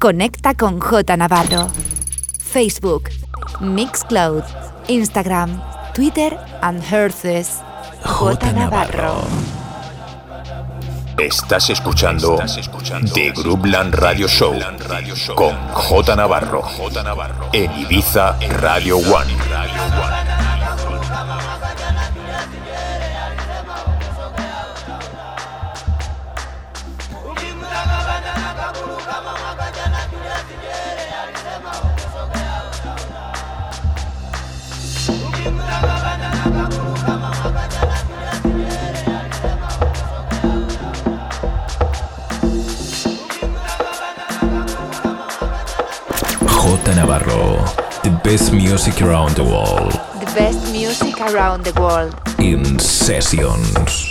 Conecta con J Navarro. Facebook, Mixcloud, Instagram, Twitter and Herces. J Navarro. Estás escuchando The Groupland Radio Show con J Navarro en Ibiza Radio One. Navarro. The best music around the world. The best music around the world. In sessions.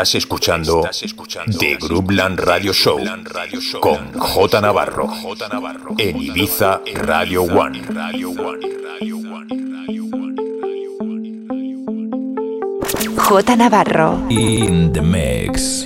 Estás escuchando The Groupland Radio Show con J Navarro. En Ibiza Radio One. J Navarro. In the mix.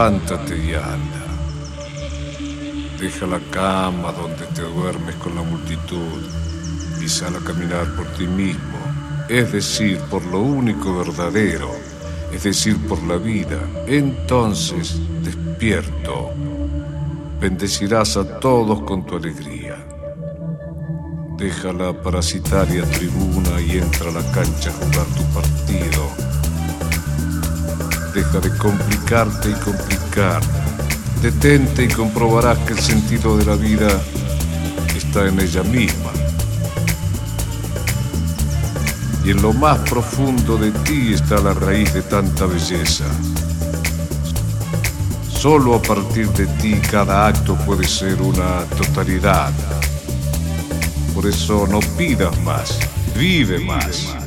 Levántate y anda. Deja la cama donde te duermes con la multitud y sal a caminar por ti mismo, es decir, por lo único verdadero, es decir, por la vida. Entonces, despierto, bendecirás a todos con tu alegría. Deja la parasitaria tribuna y entra a la cancha a jugar tu partido Deja de complicarte y complicar. Detente y comprobarás que el sentido de la vida está en ella misma. Y en lo más profundo de ti está la raíz de tanta belleza. Solo a partir de ti cada acto puede ser una totalidad. Por eso no pidas más, vive más.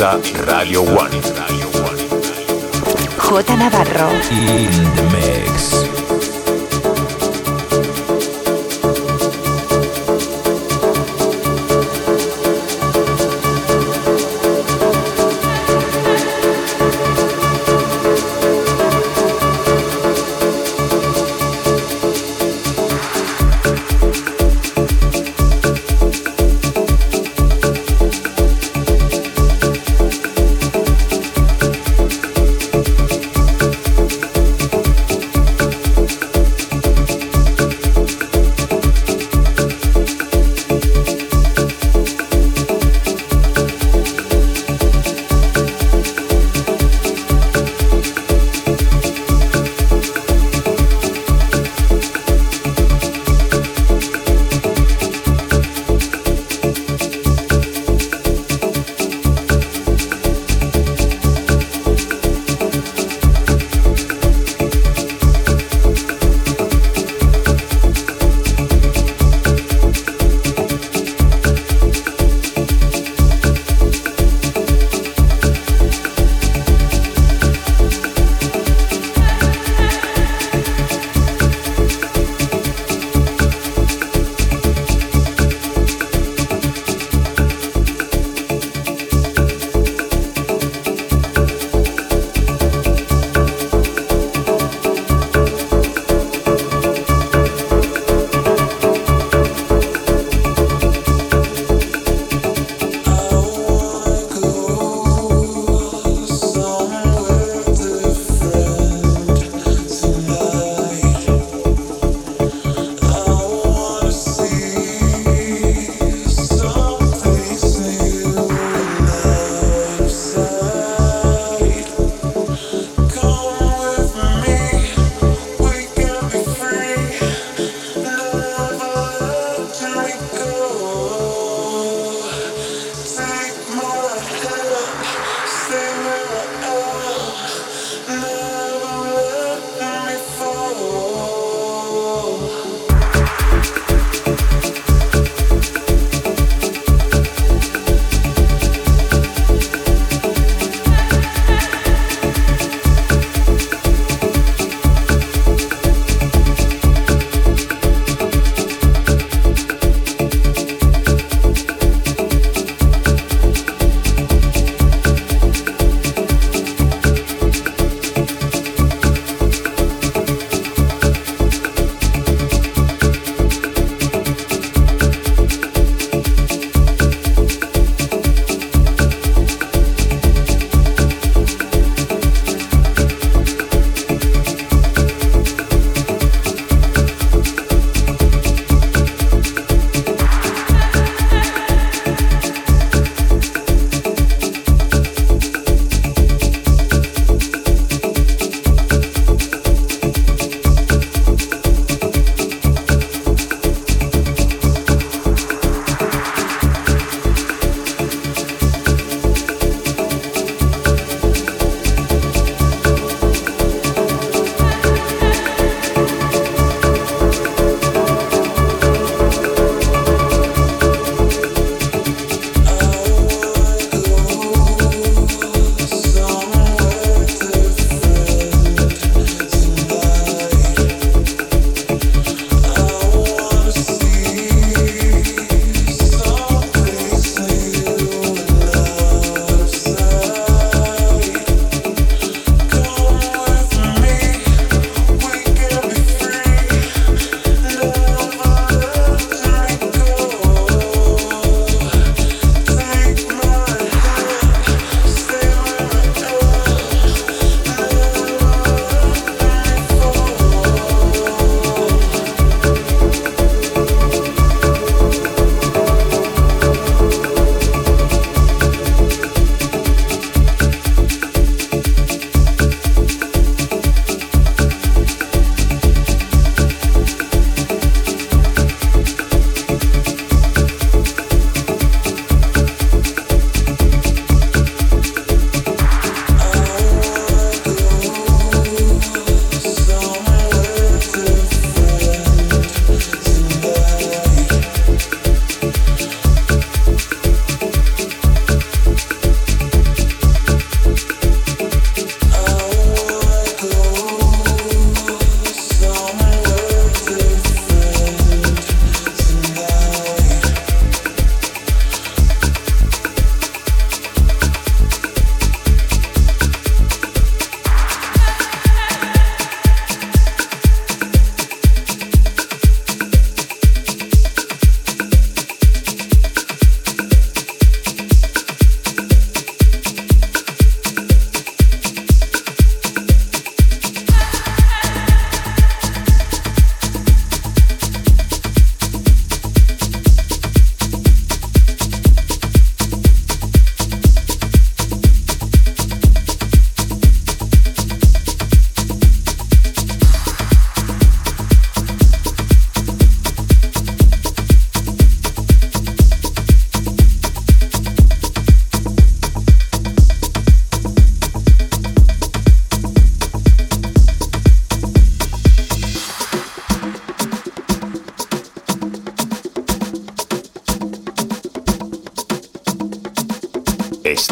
En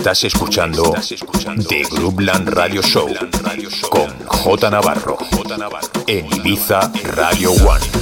Estás escuchando The Groupland Radio Show con J Navarro en Ibiza Radio One.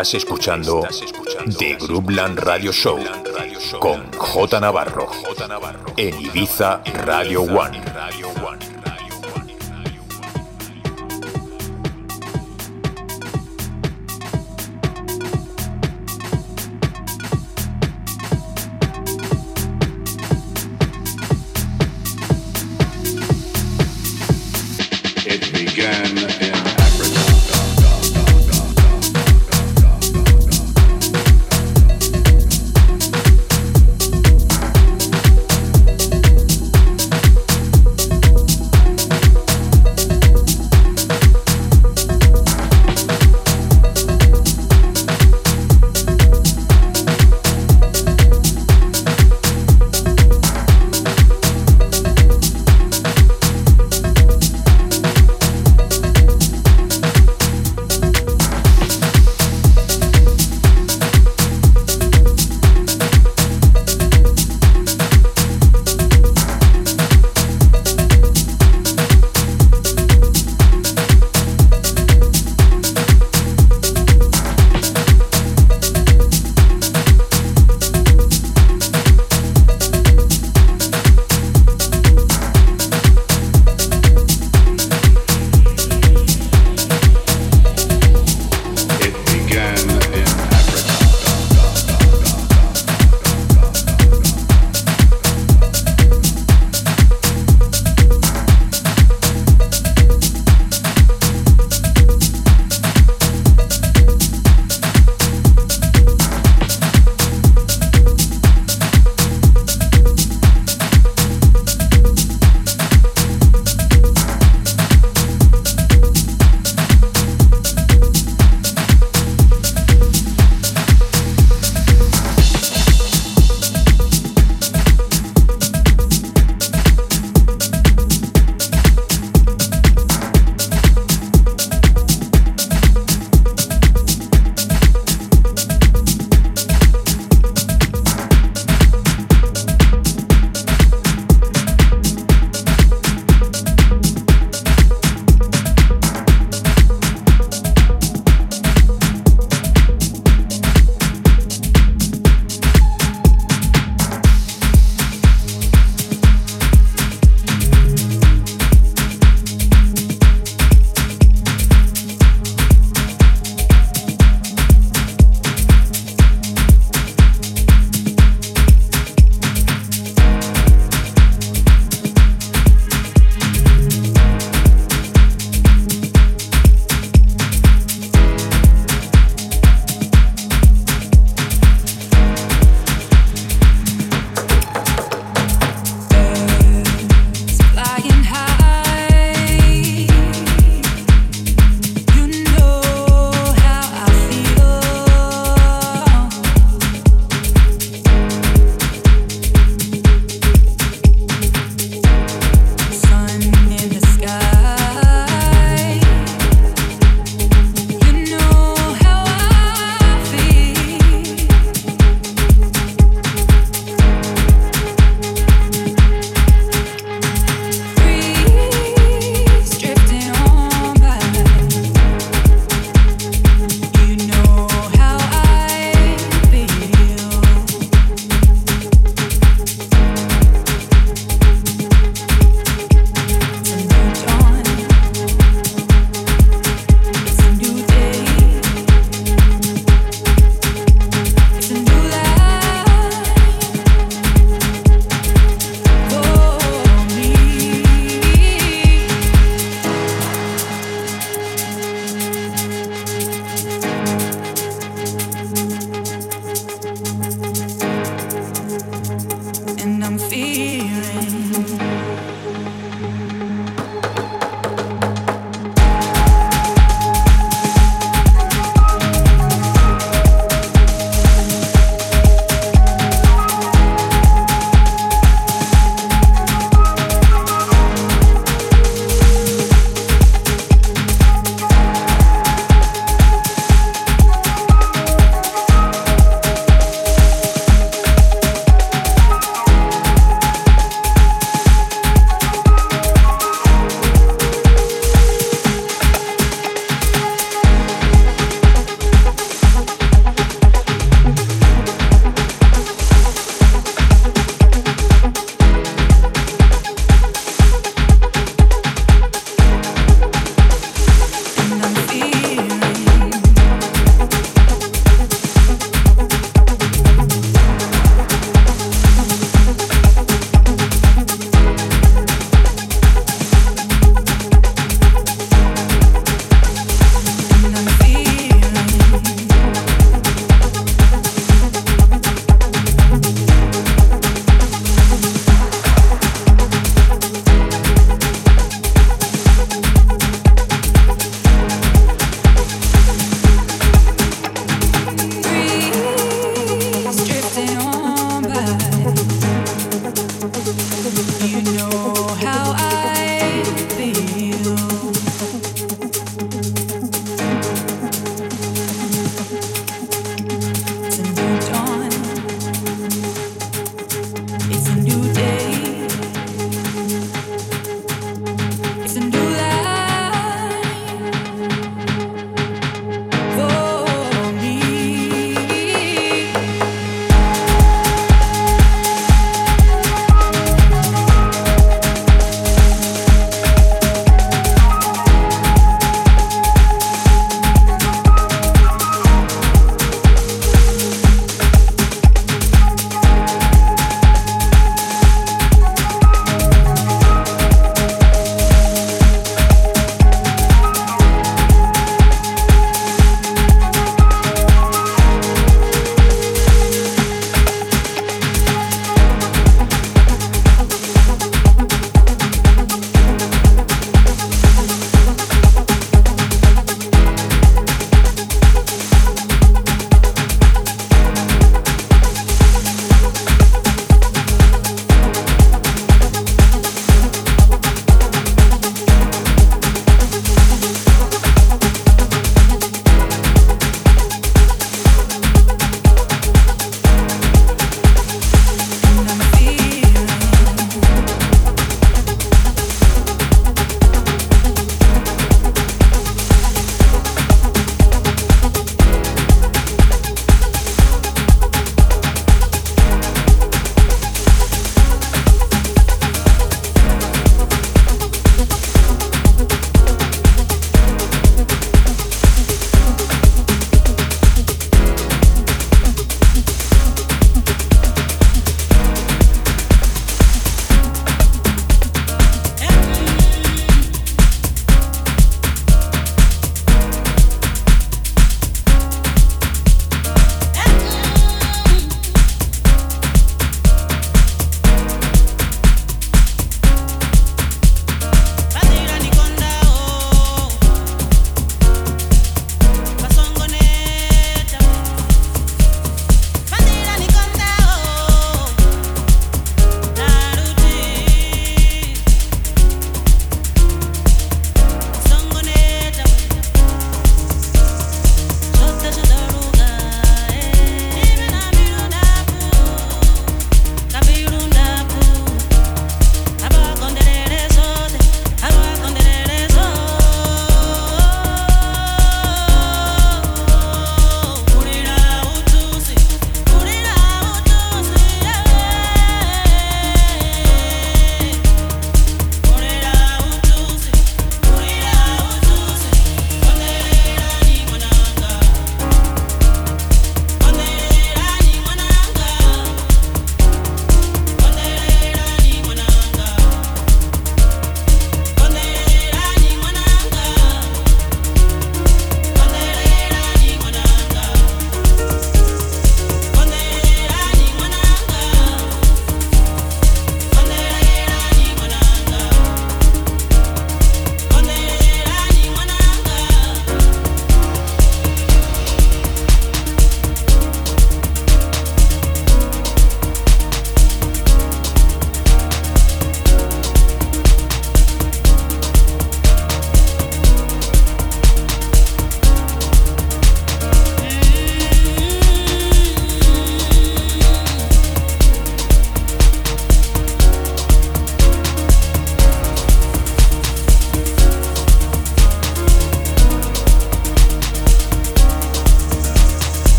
Estás escuchando The Groupland Radio Show con J Navarro en Ibiza Radio One.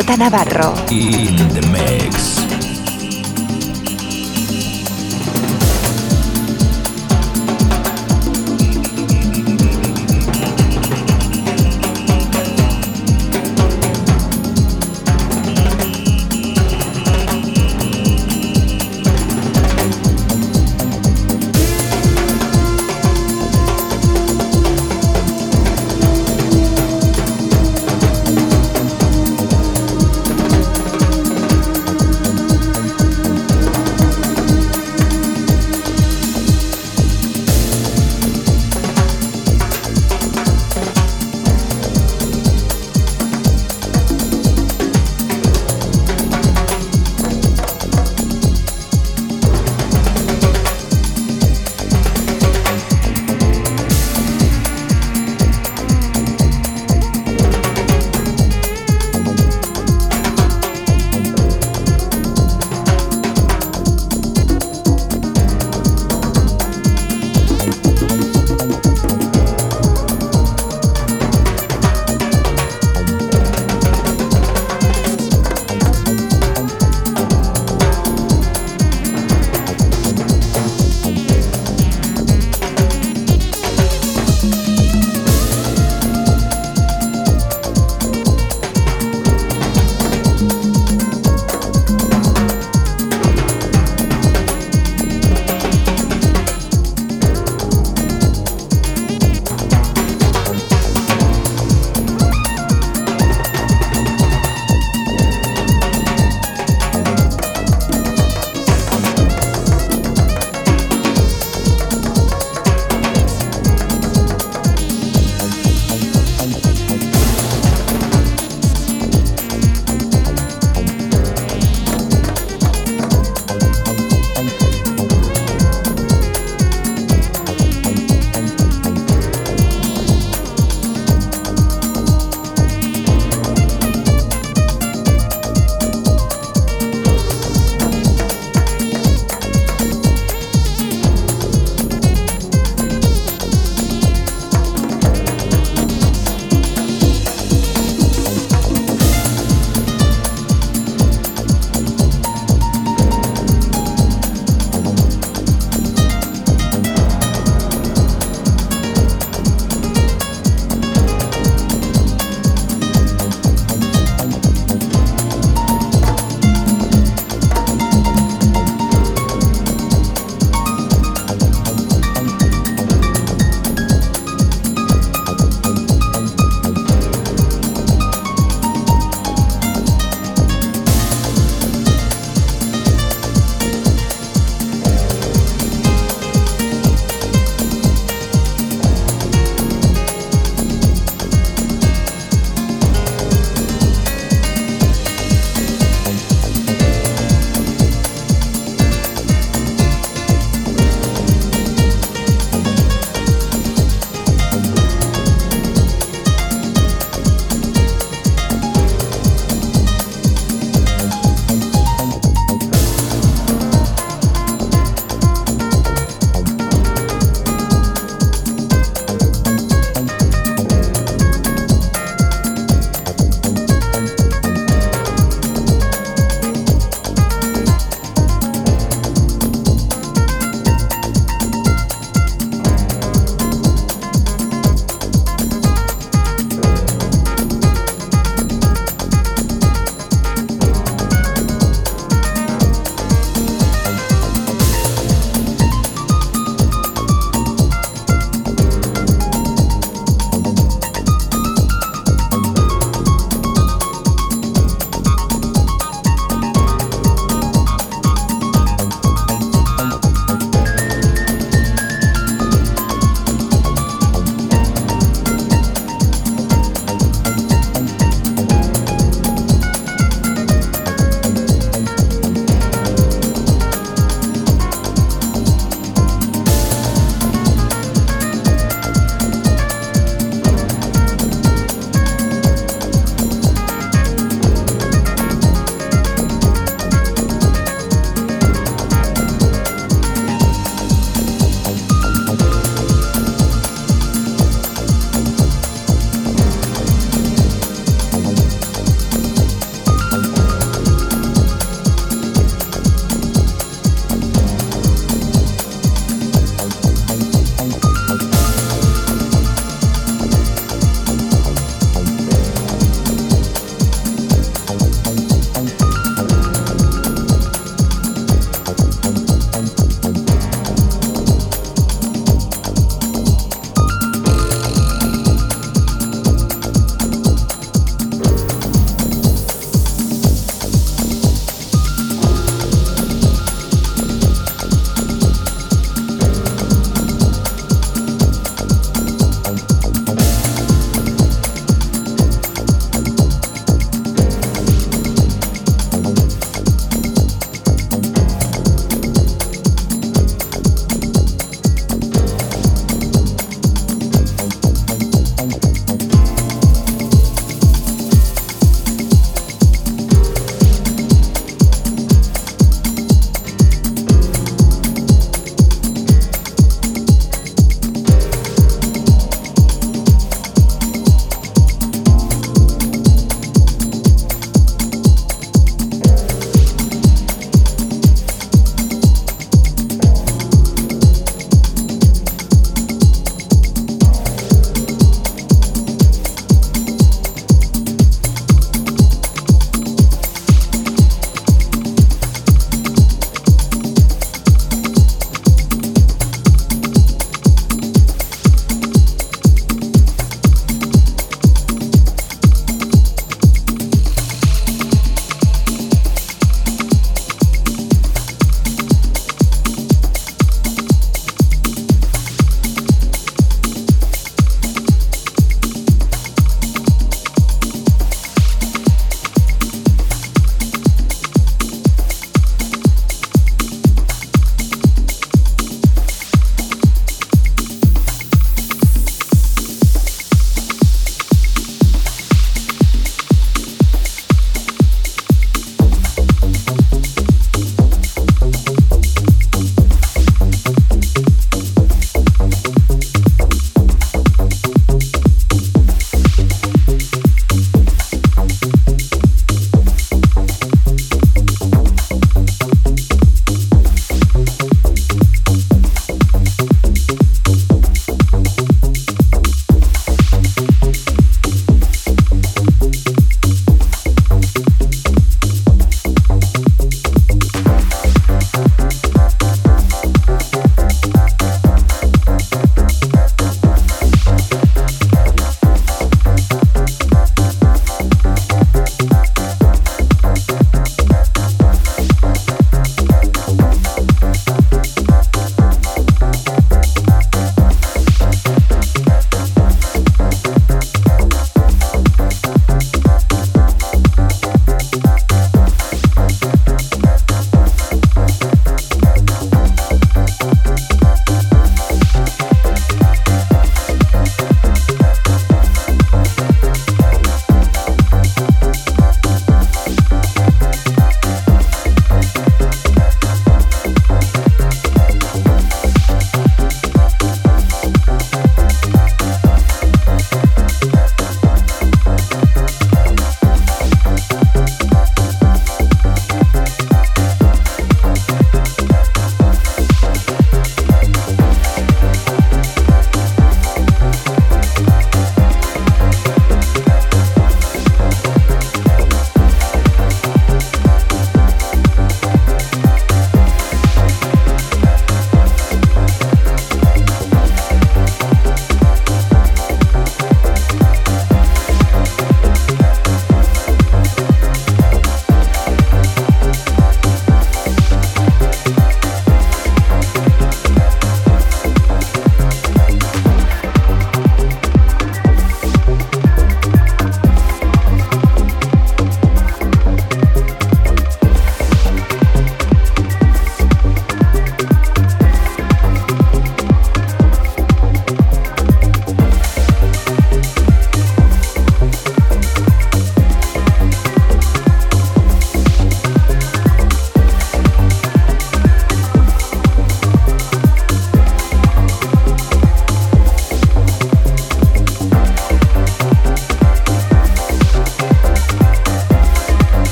J Navarro. In the mix.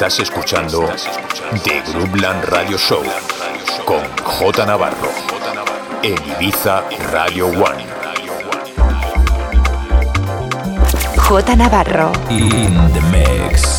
Estás escuchando The Groupland Radio Show con J Navarro en Ibiza Radio One. J Navarro. In the mix.